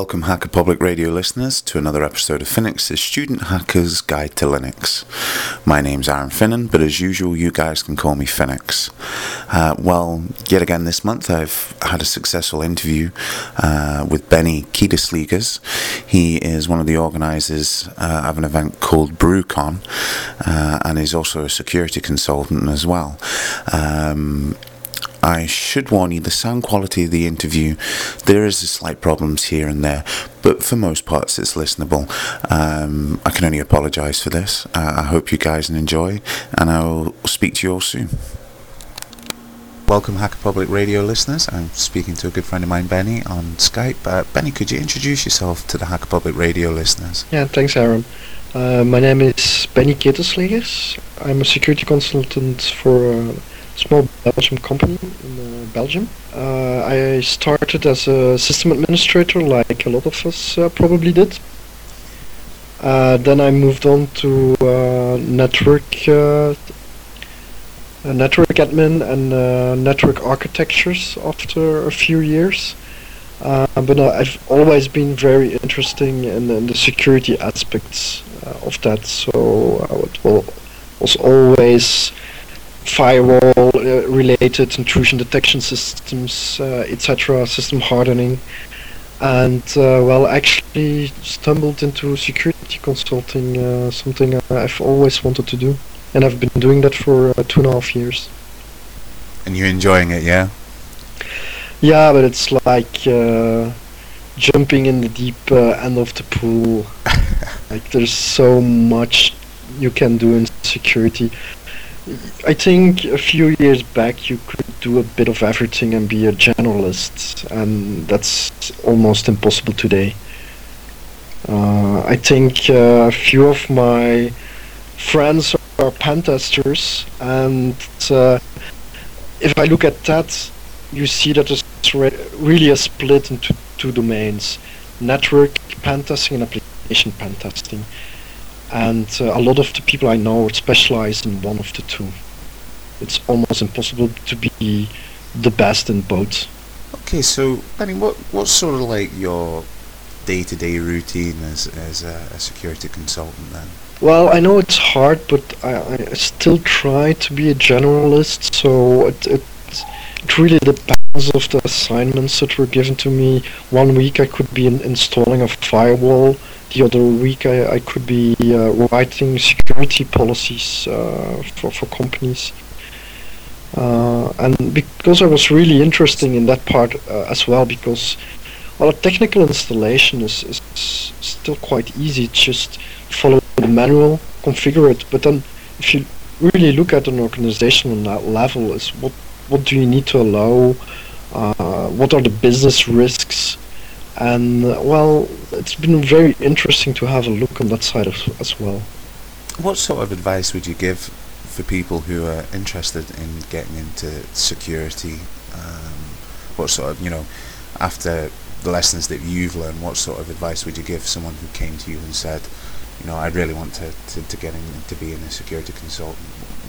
Welcome Hacker Public Radio listeners to another episode of Finux's Student Hacker's Guide to Linux. My name's Aaron Finnon, but as usual you guys can call me Finnix. Uh, well, yet again this month I've had a successful interview uh, with Benny Ketelslegers. He is one of the organisers uh, of an event called BruCON uh, and is also a security consultant as well. Um, I should warn you, the sound quality of the interview, there is a slight problems here and there, but for most parts it's listenable. Um, I can only apologise for this. Uh, I hope you guys enjoy, and I'll speak to you all soon. Welcome, Hacker Public Radio listeners. I'm speaking to a good friend of mine, Benny, on Skype. Uh, Benny, could you introduce yourself to the Hacker Public Radio listeners? Yeah, thanks, Aaron. Uh, my name is Benny Ketelslegers. I'm a security consultant for uh, small Belgium company in uh, Belgium. Uh, I started as a system administrator, like a lot of us uh, probably did. Uh, then I moved on to uh, network, uh, network admin and network architectures after a few years. but I've always been very interested in, in the security aspects of that, so I was always firewall uh, related intrusion detection systems, uh, etc., system hardening. And uh, well, actually stumbled into security consulting, uh, something I've always wanted to do, and I've been doing that for uh, two and a half years. And you're enjoying it, yeah? Yeah, but it's like uh, jumping in the deep end of the pool. like there's so much you can do in security. I think a few years back you could do a bit of everything and be a generalist, and that's almost impossible today. Uh, I think uh, a few of my friends are pentesters, and uh, if I look at that, you see that there's re really a split into two domains: network pentesting and application pen testing and uh, a lot of the people I know specialize in one of the two. It's almost impossible to be the best in both. Okay, so Benny, what what's sort of like your day-to-day routine as as a, a security consultant then? Well, I know it's hard, but I, I still try to be a generalist. So it, it it really depends of the assignments that were given to me. One week I could be in installing a firewall the other week I, I could be uh, writing security policies uh, for, for companies. Uh, and because I was really interested in that part uh, as well, because well, a technical installation is, is still quite easy. Just follow the manual, configure it. But then, if you really look at an organization on that level, is what what do you need to allow? Uh, what are the business risks? and uh, well, it's been very interesting to have a look on that side of, as well. What sort of advice would you give for people who are interested in getting into security? Um, what sort of, you know, after the lessons that you've learned, what sort of advice would you give someone who came to you and said, you know, I really want to, to, to get into being a security consultant?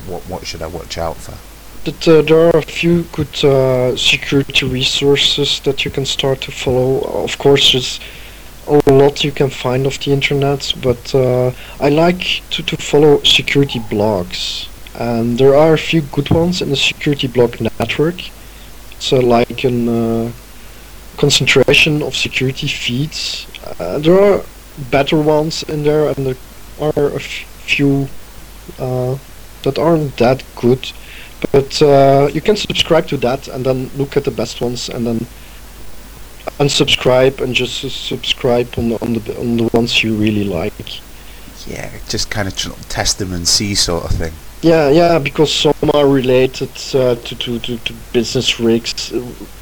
What, what should I watch out for? That uh, there are a few good uh, security resources that you can start to follow. Of course, there's a lot you can find off the internet, but uh, I like to, to follow security blogs. And there are a few good ones in the security blog network. So like a uh, concentration of security feeds. Uh, there are better ones in there, and there are a few uh, that aren't that good. But uh, you can subscribe to that and then look at the best ones and then unsubscribe and just subscribe on the, on the on the ones you really like. Yeah, just kind of test them and see sort of thing. Yeah, yeah, because some are related uh, to, to, to, to business risks,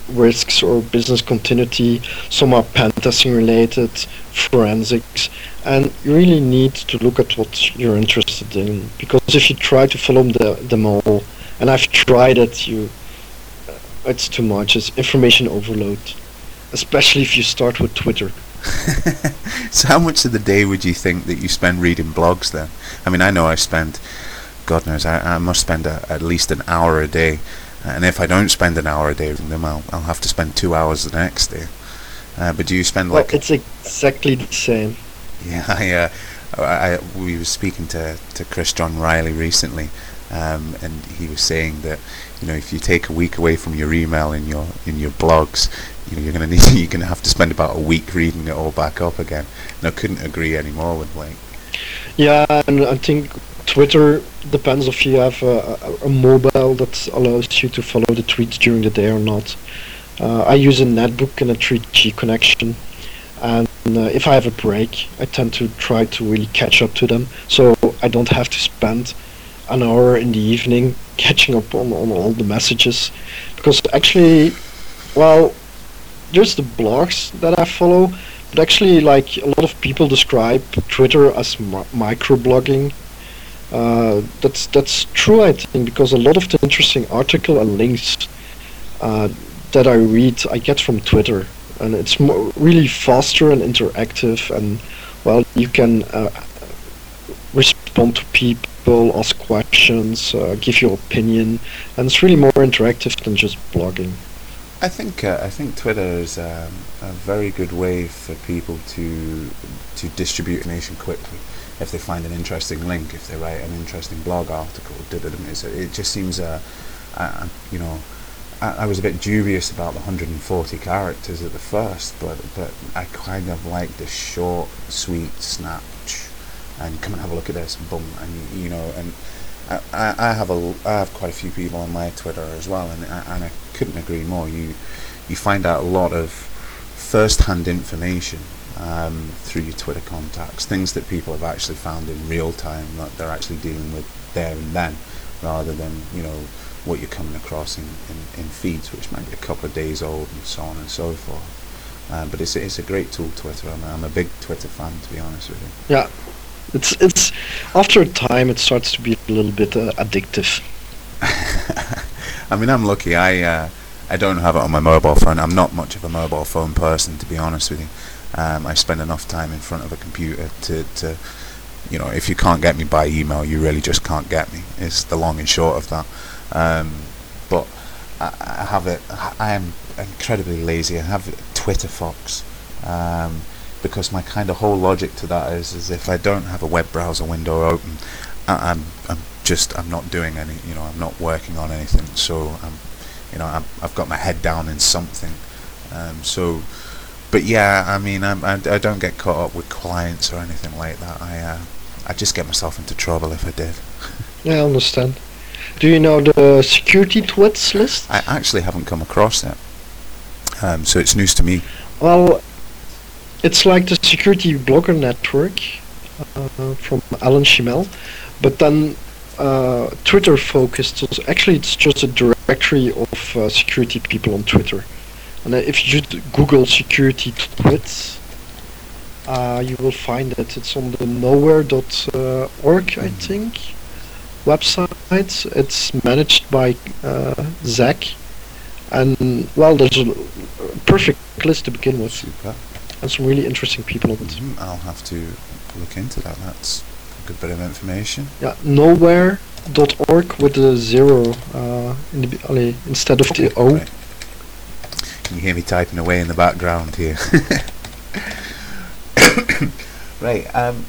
risks or business continuity. Some are pen testing related, forensics, and you really need to look at what you're interested in. Because if you try to follow the, them all, and I've tried it. You, it's too much. It's information overload, especially if you start with Twitter. so, how much of the day would you think that you spend reading blogs? Then, I mean, I know I spend, God knows, I, I must spend a, at least an hour a day, and if I don't spend an hour a day reading them, I'll, I'll have to spend two hours the next day. Uh, but do you spend Well, like it's exactly the same. Yeah, I, uh, I, I we were speaking to, to Chris John Riley recently, um, and he was saying that you know if you take a week away from your email in your in your blogs, you know you're gonna need you're gonna have to spend about a week reading it all back up again. And I couldn't agree anymore with Blake. Yeah, and I think Twitter depends if you have a, a, a mobile that allows you to follow the tweets during the day or not. Uh, I use a netbook and a 3G connection, and uh, if I have a break, I tend to try to really catch up to them, so I don't have to spend an hour in the evening catching up on, on all the messages, because actually, well, there's the blogs that I follow, but actually, like a lot of people describe Twitter as mi- microblogging. Uh, that's that's true, I think, because a lot of the interesting article and links uh, that I read, I get from Twitter, and it's more, really faster and interactive, and well, you can uh, respond to people, ask questions, uh, give your opinion, and it's really more interactive than just blogging. I think uh, I think Twitter is um, a very good way for people to to distribute information quickly. If they find an interesting link, if they write an interesting blog article, it just seems, uh, I, I- you know, I, I was a bit dubious about the 140 characters at the first, but but I kind of like the short, sweet snap, and come and have a look at this, boom, and you, know, and I, I have a I have quite a few people on my Twitter as well, and I, and I couldn't agree more. You you find out a lot of first-hand information um, through your Twitter contacts, things that people have actually found in real time that they're actually dealing with there and then, rather than you know what you're coming across in, in, in feeds, which might be a couple of days old and so on and so forth. Um, but it's it's a great tool, Twitter. I'm, I'm a big Twitter fan, to be honest with you. Yeah, it's it's after a time it starts to be a little bit uh, addictive. I mean, I'm lucky. I uh, I don't have it on my mobile phone. I'm not much of a mobile phone person, to be honest with you. Um, I spend enough time in front of a computer to, to, you know, if you can't get me by email, you really just can't get me. It's the long and short of that. Um, but I, I have it. I am incredibly lazy. I have Twitter Fox. Um, because my kind of whole logic to that is, is if I don't have a web browser window open, I, I'm, I'm just, I'm not doing any, you know, I'm not working on anything. So, I'm, you know, I'm, I've got my head down in something. Um, so, but yeah, I mean, I'm, I, I don't get caught up with clients or anything like that. I, uh, I just get myself into trouble if I did. Yeah, I understand. Do you know the security threats list? I actually haven't come across it. Um, so it's news to me. Well, it's like the security blogger network uh, from Alan Shimel, but then uh, Twitter focused. So actually, it's just a directory of uh, security people on Twitter. And uh, if you Google security twits, uh, you will find that It's on the nowhere.org, I Mhm. think, website. It's managed by uh, Zach. And, well, there's a a perfect list to begin with Super. And some really interesting people on it. Mhm, I'll have to look into that. That's a good bit of information. Yeah, nowhere.org with the zero uh, in the, instead of the O. Right. Can you hear me typing away in the background here? right. Um,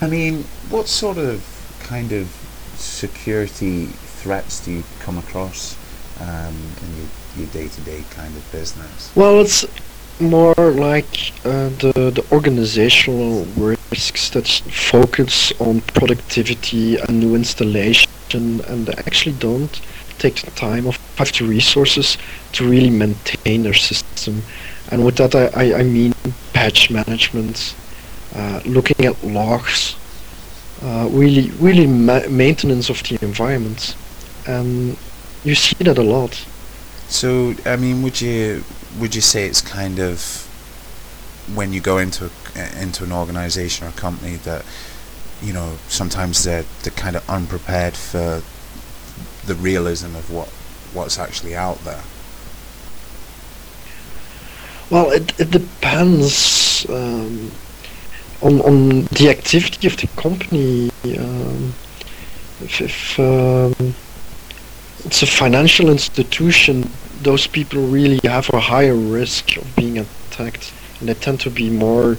I mean, what sort of kind of security threats do you come across um, in your, your day-to-day kind of business? Well, it's more like uh, the the organizational risks that focus on productivity and new installation, and actually don't take the time of have the resources to really maintain their system. And with that, I, I, I mean patch management, uh, looking at logs, uh, really really ma- maintenance of the environment, and you see that a lot. So, I mean, would you would you say it's kind of when you go into a, into an organization or a company that you know sometimes they're they're kind of unprepared for the realism of what what's actually out there. Well, it, it depends um, on on the activity of the company. Um, if if um, it's a financial institution, those people really have a higher risk of being attacked and they tend to be more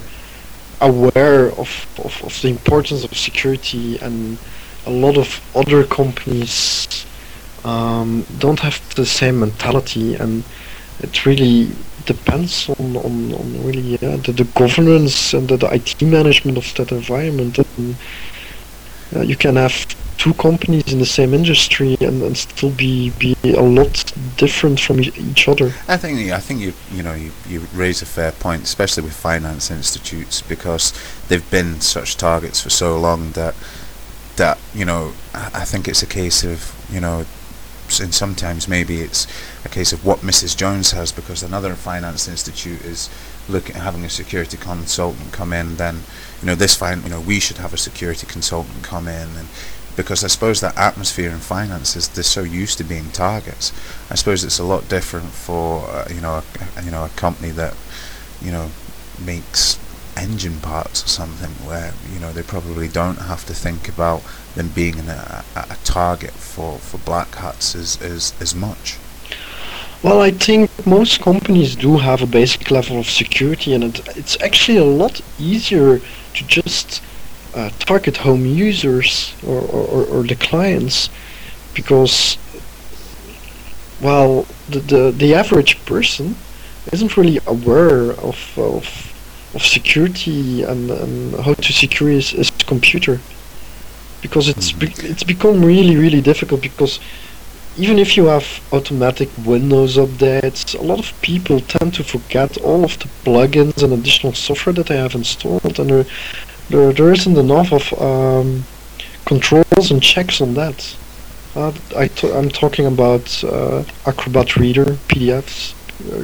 aware of, of, of the importance of security and a lot of other companies um, don't have the same mentality and it really depends on, on, on really yeah, the, the governance and the, the IT management of that environment and uh, you can have two companies in the same industry and, and still be, be a lot different from e- each other. I think I think you you know you, you raise a fair point, especially with finance institutes, because they've been such targets for so long that that you know I think it's a case of you know and sometimes maybe it's a case of what Mrs. Jones has because another finance institute is looking at having a security consultant come in then you know this fine you know we should have a security consultant come in and because I suppose that atmosphere in finance is they're so used to being targets I suppose it's a lot different for uh, you know a, you know a company that you know makes engine parts or something where you know they probably don't have to think about them being a, a, a target for, for black hats as, as, as much. Well, I think most companies do have a basic level of security, and it, it's actually a lot easier to just uh, target home users or, or, or the clients because, well, the, the, the average person isn't really aware of, of of security and, and how to secure his, his computer because it's be it's become really really difficult because even if you have automatic Windows updates, a lot of people tend to forget all of the plugins and additional software that they have installed, and there there, there isn't enough of um, controls and checks on that. Uh, I t- I'm talking about uh, Acrobat Reader, PDFs,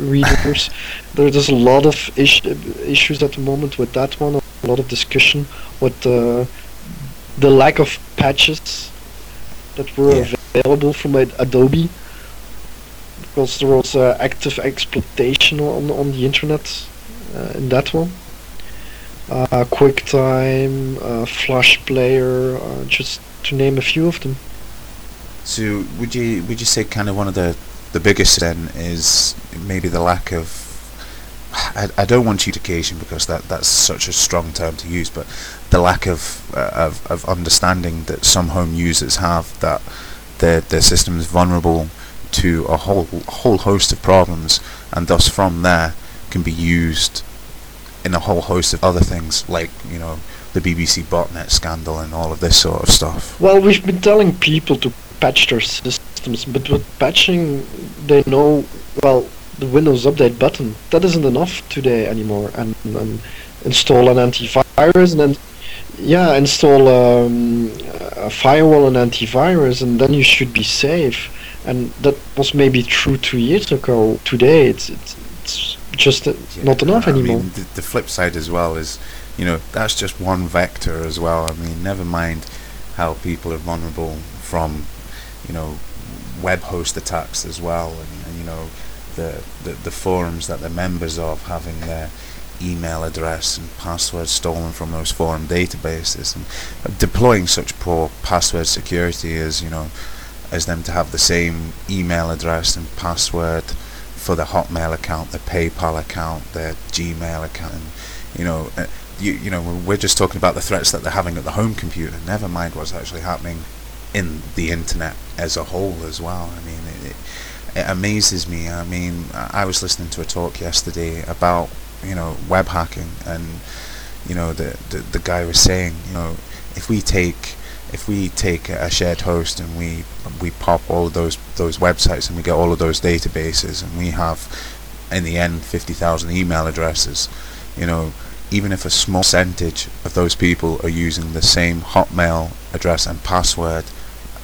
readers. there, there's a lot of is issues at the moment with that one. A lot of discussion with the the lack of patches that were yeah. available from Adobe because there was uh, active exploitation on on the internet uh, in that one. Uh, QuickTime, uh, Flash Player, uh, just to name a few of them. So, would you would you say kind of one of the the biggest then is maybe the lack of I, I don't want to education because that that's such a strong term to use, but the lack of, uh, of of understanding that some home users have that their their system is vulnerable to a whole whole host of problems, and thus from there can be used in a whole host of other things like you know the BBC botnet scandal and all of this sort of stuff. Well, we've been telling people to patch their systems, but with patching, they know well the Windows Update button. That isn't enough today anymore, and, and install an antivirus, and then yeah, install um, a firewall and antivirus, and then you should be safe. And that was maybe true two years ago. Today, it's it's, it's just not enough I anymore. Mean, the, the flip side as well is, you know, that's just one vector as well. I mean, never mind how people are vulnerable from, you know, web host attacks as well, and, and you know, the, the, the forums that they're members of having their email address and password stolen from those forum databases and deploying such poor password security as you know as them to have the same email address and password for the Hotmail account, the PayPal account, their Gmail account, and, you know, uh, you you know we're just talking about the threats that they're having at the home computer. Never mind what's actually happening in the internet as a whole as well. I mean, it, it amazes me. I mean, I was listening to a talk yesterday about you know web hacking, and you know the the, the guy was saying, you know, if we take if we take a shared host and we we pop all of those those websites and we get all of those databases and we have in the end 50,000 email addresses, you know, even if a small percentage of those people are using the same Hotmail address and password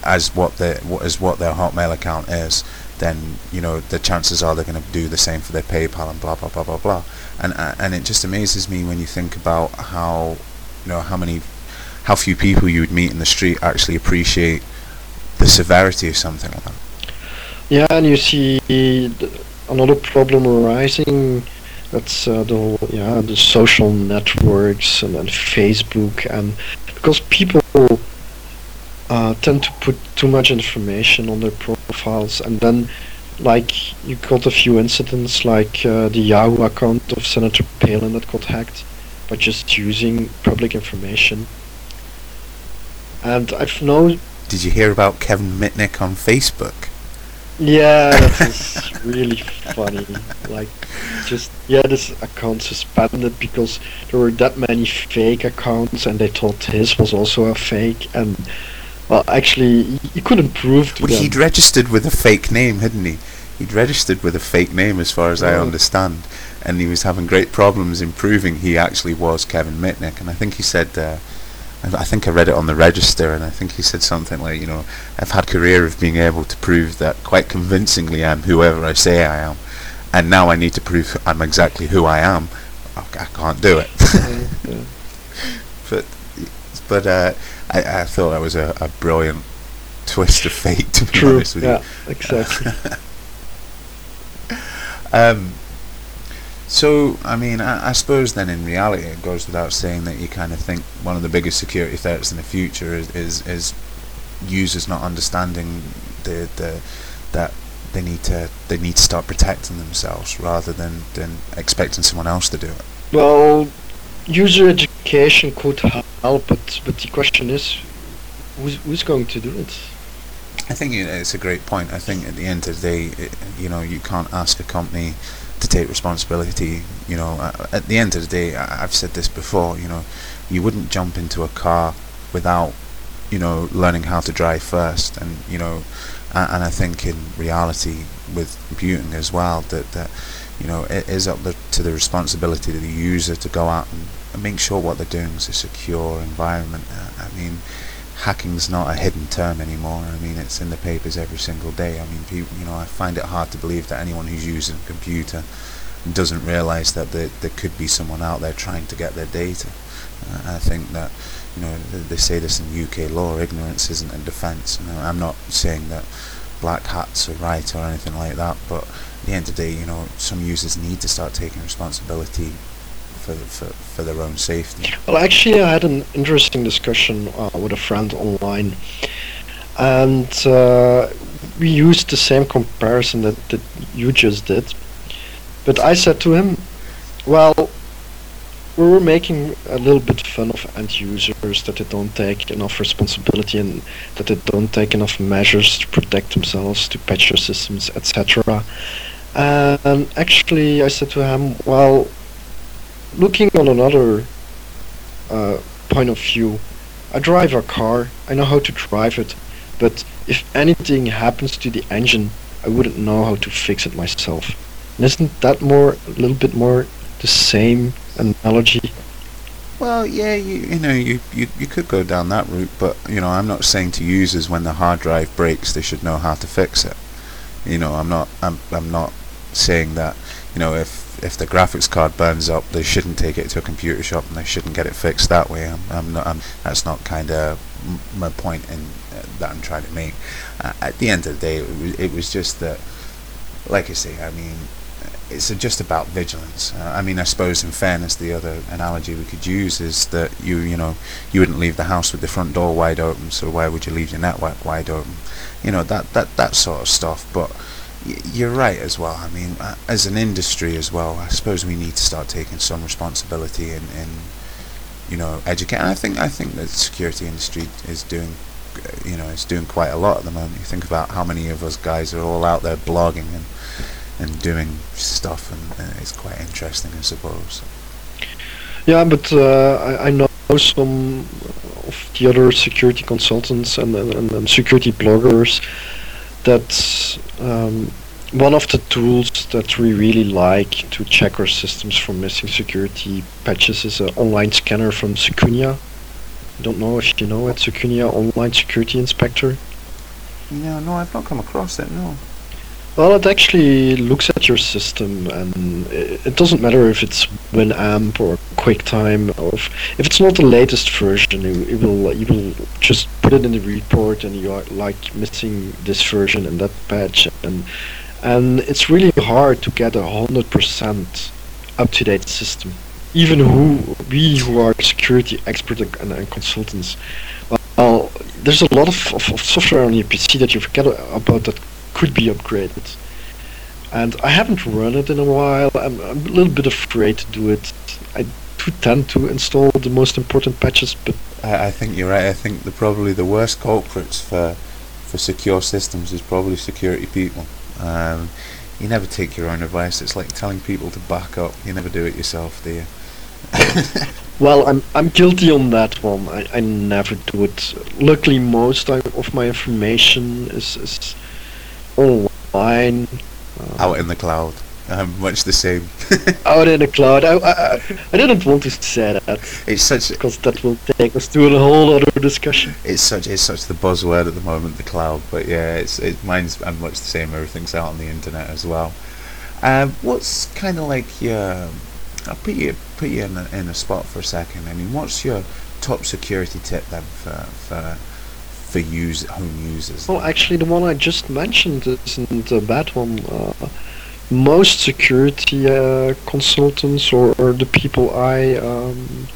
as what their as what their Hotmail account is, then you know the chances are they're going to do the same for their PayPal and blah blah blah blah blah. And and it just amazes me when you think about how you know how many how few people you would meet in the street actually appreciate the severity of something like that. Yeah, and you see another problem arising. That's uh, the yeah the social networks and, and Facebook and because people uh, tend to put too much information on their profiles and then like you got a few incidents like uh, the Yahoo account of Senator Palin that got hacked by just using public information. And I've no. Did you hear about Kevin Mitnick on Facebook? Yeah, that is really funny. Like, just yeah, this account suspended because there were that many fake accounts, and they thought his was also a fake. And well, actually, he couldn't prove to Well, them. he'd registered with a fake name, hadn't he? He'd registered with a fake name, as far as I understand, and he was having great problems in proving he actually was Kevin Mitnick. And I think he said, uh, I I think I read it on the register, and I think he said something like, you know, I've had a career of being able to prove that quite convincingly I'm whoever I say I am, and now I need to prove I'm exactly who I am. I, I can't do it. Yeah, yeah. but but uh, I, I thought that was a, a brilliant twist of fate, to be True. honest with you. Yeah, exactly. Um, so, I mean, I, I suppose then in reality it goes without saying that you kind of think one of the biggest security threats in the future is, is, is users not understanding the, the that they need to they need to start protecting themselves rather than, than expecting someone else to do it. Well, user education could help, but but the question is, who's who's going to do it? I think it- it's a great point. I think at the end of the day, it, you know, you can't ask a company to take responsibility. You know, uh, at the end of the day, I've said this before. You know, you wouldn't jump into a car without, you know, learning how to drive first. And you know, and, and I think in reality with computing as well, that that you know it is up to the responsibility of the user to go out and, and make sure what they're doing is a secure environment. Uh, I mean hacking's not a hidden term anymore. I mean, it's in the papers every single day. I mean, people, you know, I find it hard to believe that anyone who's using a computer doesn't realise that there, there could be someone out there trying to get their data. Uh, I think that, you know, they say this in UK law, ignorance isn't a defence. You know, I'm not saying that black hats are right or anything like that, but at the end of the day, you know, some users need to start taking responsibility for, for, for their own safety. Well, actually, I had an interesting discussion uh, with a friend online, and uh, we used the same comparison that, that you just did. But I said to him, "Well, we were making a little bit fun of end users that they don't take enough responsibility and that they don't take enough measures to protect themselves, to patch their systems, etc." And actually, I said to him, "Well." Looking on another uh, point of view, I drive a car, I know how to drive it, but if anything happens to the engine, I wouldn't know how to fix it myself. And isn't that more, a little bit more the same analogy? Well, yeah, you you know you, you you could go down that route, but you know I'm not saying to users when the hard drive breaks they should know how to fix it. You know I'm not I'm I'm not saying that you know if if the graphics card burns up they shouldn't take it to a computer shop and they shouldn't get it fixed that way. I'm, I'm not I'm, that's not kind of my point in uh, that I'm trying to make. Uh, at the end of the day, it was, it was just that, like I say, I mean it's just about vigilance. Uh, I mean, I suppose in fairness, the other analogy we could use is that you, you know, you wouldn't leave the house with the front door wide open, so why would you leave your network wide open? You know, that that that sort of stuff. But you're right as well. I mean, uh, as an industry as well, I suppose we need to start taking some responsibility in, in you know, educating. I think I think the security industry is doing, uh, you know, is doing quite a lot at the moment. You think about how many of us guys are all out there blogging and and doing stuff, and uh, it's quite interesting, I suppose. Yeah, but uh, I, I know some of the other security consultants and, and, and security bloggers that um, one of the tools that we really like to check our systems for missing security patches is an online scanner from Secunia. I don't know if you know it, Secunia Online Security Inspector. Yeah, no, I've not come across it. No. Well, it actually looks at your system, and it doesn't matter if it's Winamp or QuickTime, or if, if it's not the latest version, you, you will you will just put it in the report, and you are like missing this version and that patch, and and it's really hard to get a hundred percent up to date system. Even who we who are security experts and, and consultants, well, there's a lot of, of, of software on your PC that you forget about that could be upgraded. and I haven't run it in a while. I'm, I'm a little bit afraid to do it. I do tend to install the most important patches, but I, I think you're right. I think the probably the worst culprits for for secure systems is probably security people. Um, you never take your own advice. It's like telling people to back up. You never do it yourself, do you? well, I'm I'm guilty on that one. I, I never do it. Luckily, most of my information is is online. Out in the cloud. Um, much the same. Out in the cloud. I, I, I didn't want to say that. It's such because that will take us to a whole other discussion. It's such it's such the buzzword at the moment, the cloud. But yeah, it's it mine's I'm much the same. Everything's out on the internet as well. Um, what's kind of like your? I'll put you put you in a, in a spot for a second. I mean, what's your top security tip then for for for use home users? Well, actually, the one I just mentioned isn't a bad one. Uh, most security uh, consultants or, or, the people I um,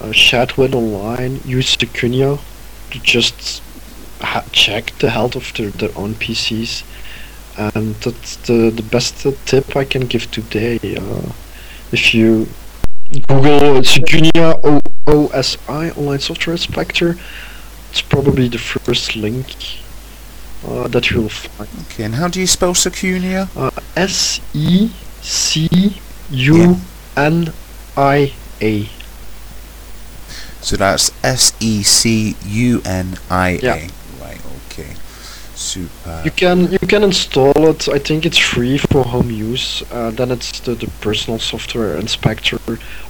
uh, chat with online use Secunia to just check the health of their, their own PCs. And that's the, the best tip I can give today. Uh, if you Google Secunia OSI, Online Software Inspector, it's probably the first link uh, that you'll find. Okay, and how do you spell Secunia? Uh, S E C U N I A. So that's S E C U N I A. Yeah. Right. Okay. Super. You can you can install it. I think it's free for home use. Uh, then it's the, the personal software inspector,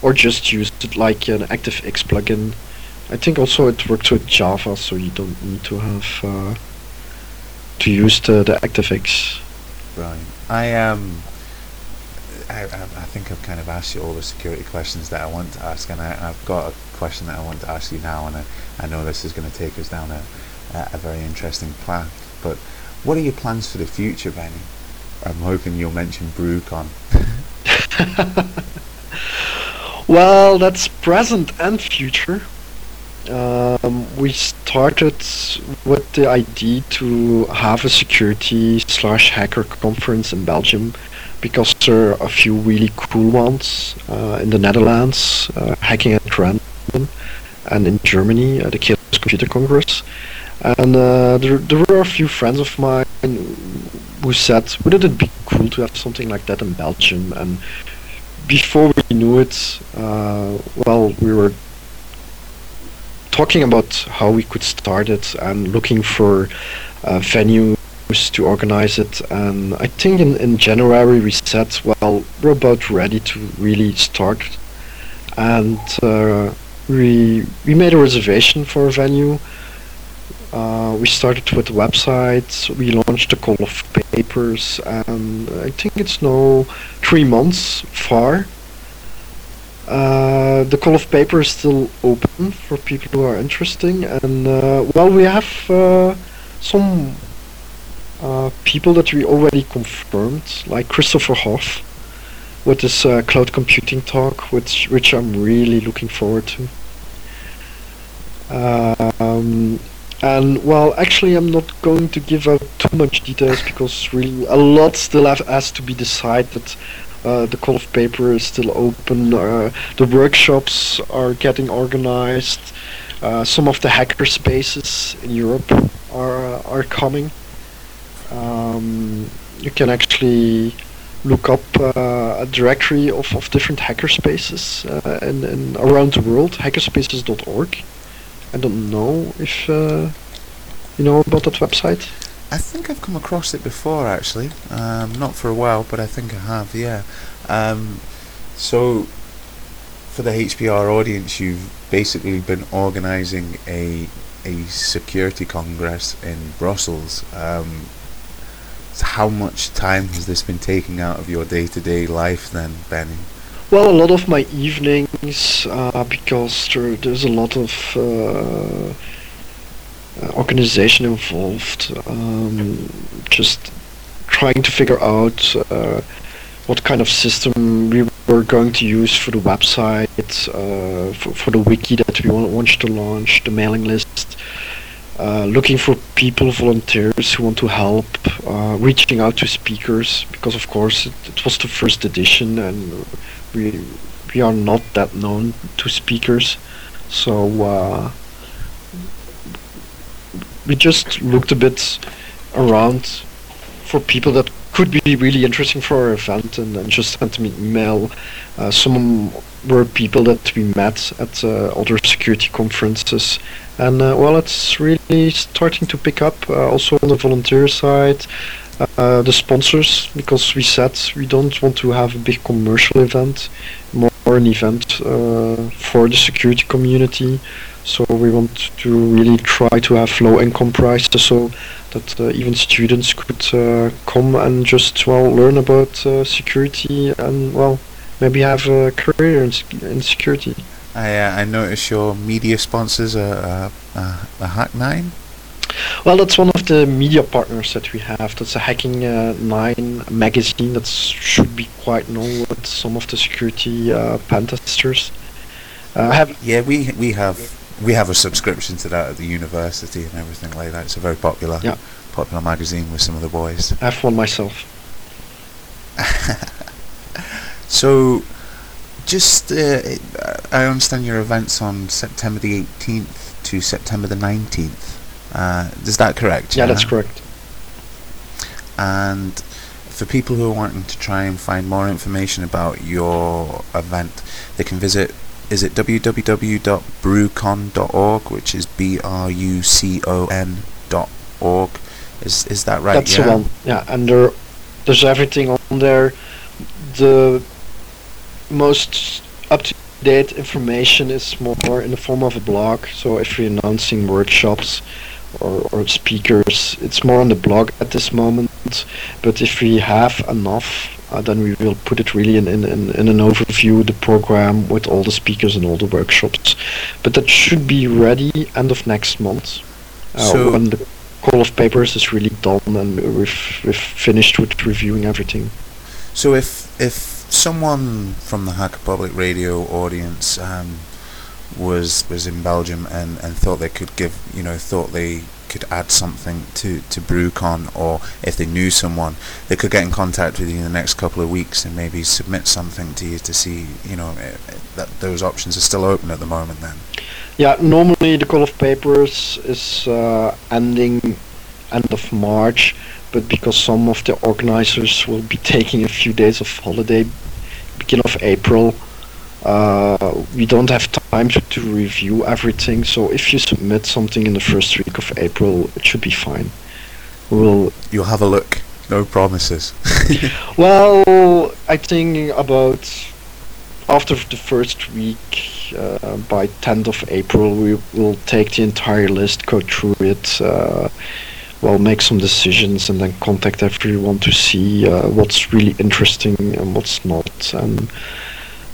or just use it like an ActiveX plugin. I think also it works with Java, so you don't need to have uh, to use the, the ActiveX. Right. I um. I, I, think I've kind of asked you all the security questions that I want to ask, and I, have got a question that I want to ask you now, and I, I know this is going to take us down a, a, a very interesting path. But what are your plans for the future, Benny? I'm hoping you'll mention BruCON. well, that's present and future. Um, we started with the idea to have a security slash hacker conference in Belgium because there are a few really cool ones uh, in the Netherlands, uh, hacking at random, and in Germany, at the Chaos Computer Congress. And uh, there, there were a few friends of mine who said, wouldn't it be cool to have something like that in Belgium? And before we knew it, uh, well, we were talking about how we could start it and looking for uh, venues to organize it. And I think in, in January we said, well, we're about ready to really start. And uh, we we made a reservation for a venue. Uh, we started with the website. We launched a call of papers, and I think it's now three months far. Uh, the call of paper is still open for people who are interesting and uh, well, we have uh, some uh, people that we already confirmed, like Christopher Hoff, with his uh, cloud computing talk, which which I'm really looking forward to. Um, and well, actually, I'm not going to give out too much details because really a lot still have, has to be decided uh, the call of paper is still open. Uh, the workshops are getting organized. Uh, some of the hacker spaces in Europe are are coming. Um, you can actually look up uh, a directory of, of different hacker spaces uh, and, and around the world, hackerspaces.org. I don't know if you know about that website. I think I've come across it before actually. Um, not for a while, but I think I have. Yeah. Um, so, for the HPR audience, you've basically been organising a a security congress in Brussels. Um, so how much time has this been taking out of your day-to-day life then, Benny? Well, a lot of my evenings, uh, because there, there's a lot of uh, organization involved. Um, just trying to figure out uh, what kind of system we were going to use for the website, uh, for, for the wiki that we want, want to launch, the mailing list. Uh, looking for people, volunteers who want to help, uh, reaching out to speakers because, of course, it, it, was the first edition and we we are not that known to speakers, so uh, we just looked a bit around for people that could be really interesting for our event and, and just sent me email. Uh, some were people that we met at uh, other security conferences. And uh, well it's really starting to pick up uh, also on the volunteer side. Uh, the sponsors because we said we don't want to have a big commercial event more an event uh, for the security community so we want to really try to have low income prices so that uh, even students could uh, come and just well learn about security and well maybe have a career in, in security I uh, I notice your media sponsors are uh, uh, Hakin9. Well, that's one of the media partners that we have. That's a Hacking uh, Nine magazine that should be quite known with some of the security uh, pen testers. Uh, have yeah, we we have we have a subscription to that at the university and everything like that. It's a very popular yeah. popular magazine with some of the boys. I have one myself. so just, uh, I understand your event's on September the 18th to September the 19th. Uh, is that correct? Yeah, yeah, that's correct. And for people who are wanting to try and find more information about your event, they can visit. Is it www.brucon.org, which is b r u c o n dot org? Is is that right? That's yeah? the one. Yeah, and there, there's everything on there. The most up-to-date information is more in the form of a blog. So if you're announcing workshops or, or speakers, it's more on the blog at this moment. But if we have enough, uh, then we will put it really in, in, in, an overview, the program with all the speakers and all the workshops. But that should be ready end of next month. Uh, so when the call of papers is really done and we've, we've finished with reviewing everything. So if if someone from the Hacker Public Radio audience um, was was in Belgium and, and thought they could give you know thought they could add something to to BruCON or if they knew someone they could get in contact with you in the next couple of weeks and maybe submit something to you to see you know eh, eh, that those options are still open at the moment then. Yeah normally the call of papers is uh, ending end of March but because some of the organizers will be taking a few days of holiday beginning of April uh, we don't have time to, to, review everything so if you submit something in the first week of April it should be fine. We'll you'll have a look. No promises. Well I think about after the first week uh, by 10th of April we will take the entire list go through it uh, well make some decisions and then contact everyone to see uh, what's really interesting and what's not and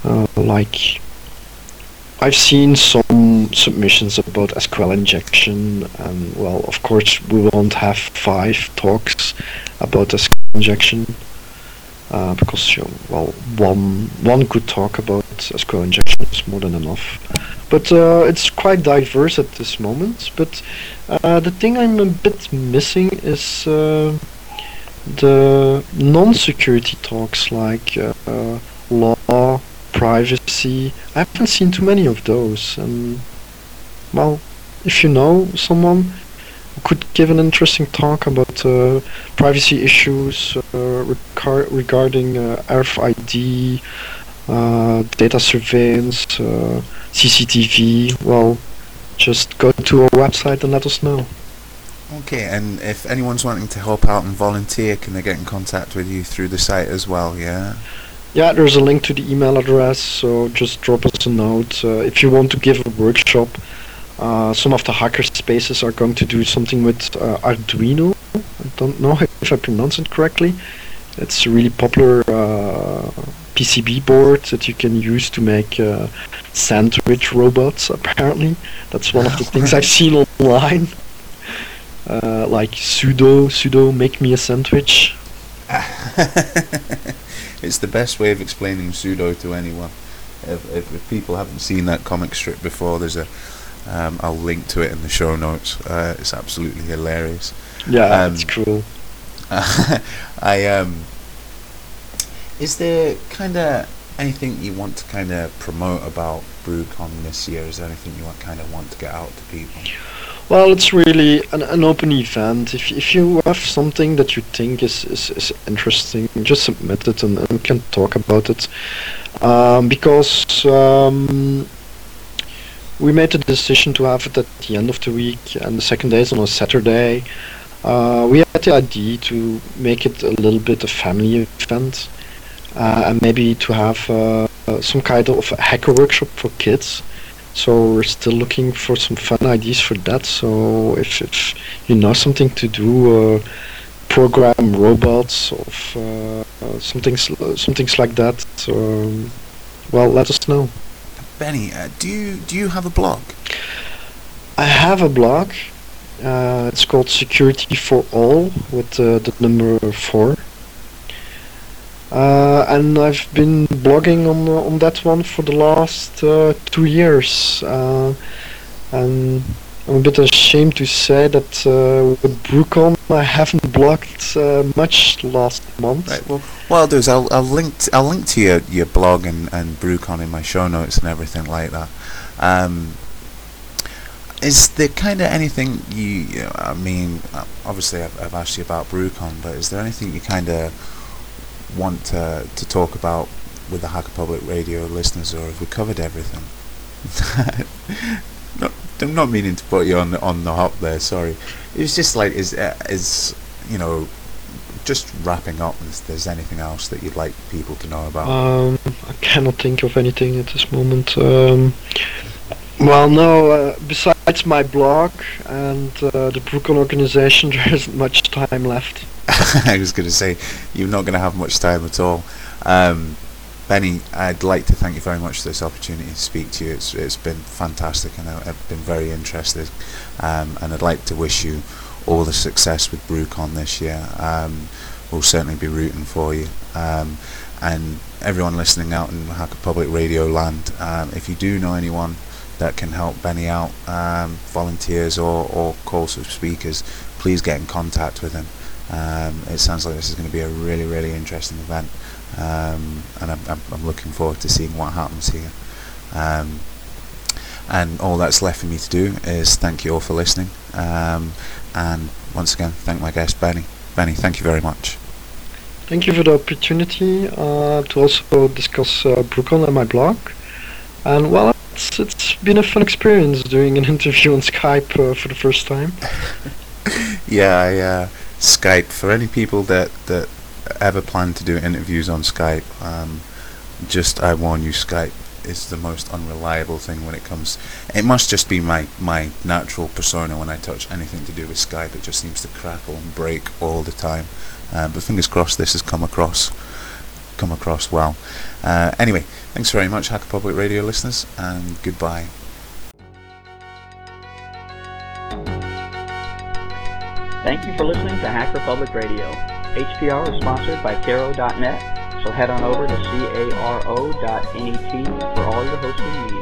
uh, like I've seen some submissions about SQL injection and well of course we won't have five talks about SQL injection uh, because you know, well one one good talk about SQL injection is more than enough. But uh, it's quite diverse at this moment but uh, the thing I'm a bit missing is uh, the non-security talks like uh, law privacy I haven't seen too many of those and well if you know someone who could give an interesting talk about uh, privacy issues uh, regarding uh, RFID, uh, data surveillance, CCTV. Well, just go to our website and let us know. Okay, and if anyone's wanting to help out and volunteer, can they get in contact with you through the site as well? Yeah. Yeah, there's a link to the email address, so just drop us a note. Uh, if you want to give a workshop, uh, some of the hacker spaces are going to do something with uh, Arduino. I don't know if I pronounce it correctly. It's a really popular uh, PCB board that you can use to make uh, sandwich robots. Apparently, that's one of the things I've seen online. Uh, like sudo, sudo, make me a sandwich. it's the best way of explaining sudo to anyone. If, if, if people haven't seen that comic strip before, there's a Um, I'll link to it in the show notes. Uh, it's absolutely hilarious. Yeah, Um, it's cool. I um. Is there kind of anything you want to kind of promote about BruCON this year? Is there anything you want kind of want to get out to people? Well, it's really an, an open event. If if you have something that you think is, is, is interesting, just submit it and, and we can talk about it. Um, because um, we made the decision to have it at the end of the week, and the second day is on a Saturday. Uh, we had the idea to make it a little bit a family event, uh, and maybe to have uh, some kind of a hacker workshop for kids. So we're still looking for some fun ideas for that. So if, if you know something to do, uh, program robots of uh, uh, something somethings like that. Um, well, let us know. Benny, uh, do you do you have a blog? I have a blog. Uh, it's called Security for All with uh, the number four. Uh, and I've been blogging on on that one for the last uh, two years. Uh, and I'm a bit ashamed to say that uh, with BruCON I haven't blogged uh, much last month. Right. Well, what I'll do is I'll, I'll link t- I'll link to your, your blog and, and BruCON in my show notes and everything like that. Um, is there kind of anything you, you know, I mean, obviously I've, I've asked you about BruCON, but is there anything you kind of want to, to talk about with the Hacker Public Radio listeners, or have we covered everything? not, I'm not meaning to put you on the, on the hop there. Sorry. It's just like is uh, is you know just wrapping up. If there's anything else that you'd like people to know about? Um, I cannot think of anything at this moment. Um, well, no. Uh, besides my blog and uh, the BruCON organization, there isn't much time left. I was going to say you're not going to have much time at all. Um, Benny, I'd like to thank you very much for this opportunity to speak to you. It's it's been fantastic, and I- I've been very interested. Um, and I'd like to wish you all the success with BruCON this year. Um, we'll certainly be rooting for you. Um, and everyone listening out in Hacker Public Radio land, um, if you do know anyone that can help Benny out, um, volunteers or, or calls of speakers, please get in contact with him. Um, it sounds like this is going to be a really, really interesting event, um, and I'm, I'm, looking forward to seeing what happens here. Um, and all that's left for me to do is thank you all for listening, um, and once again thank my guest Benny. Benny, thank you very much. Thank you for the opportunity uh, to also discuss uh, BruCON and my blog. And well, it's, it's been a fun experience doing an interview on Skype uh, for the first time. Yeah, I, uh, Skype for any people that that ever plan to do interviews on Skype. Um, just I warn you, Skype is the most unreliable thing when it comes. It must just be my my natural persona when I touch anything to do with Skype. It just seems to crackle and break all the time. Uh, but fingers crossed, this has come across come across well. Uh, anyway, thanks very much, Hacker Public Radio listeners, and goodbye. Thank you for listening to Hacker Public Radio. HPR is sponsored by Caro.net, so head on over to caro.net for all your hosting needs.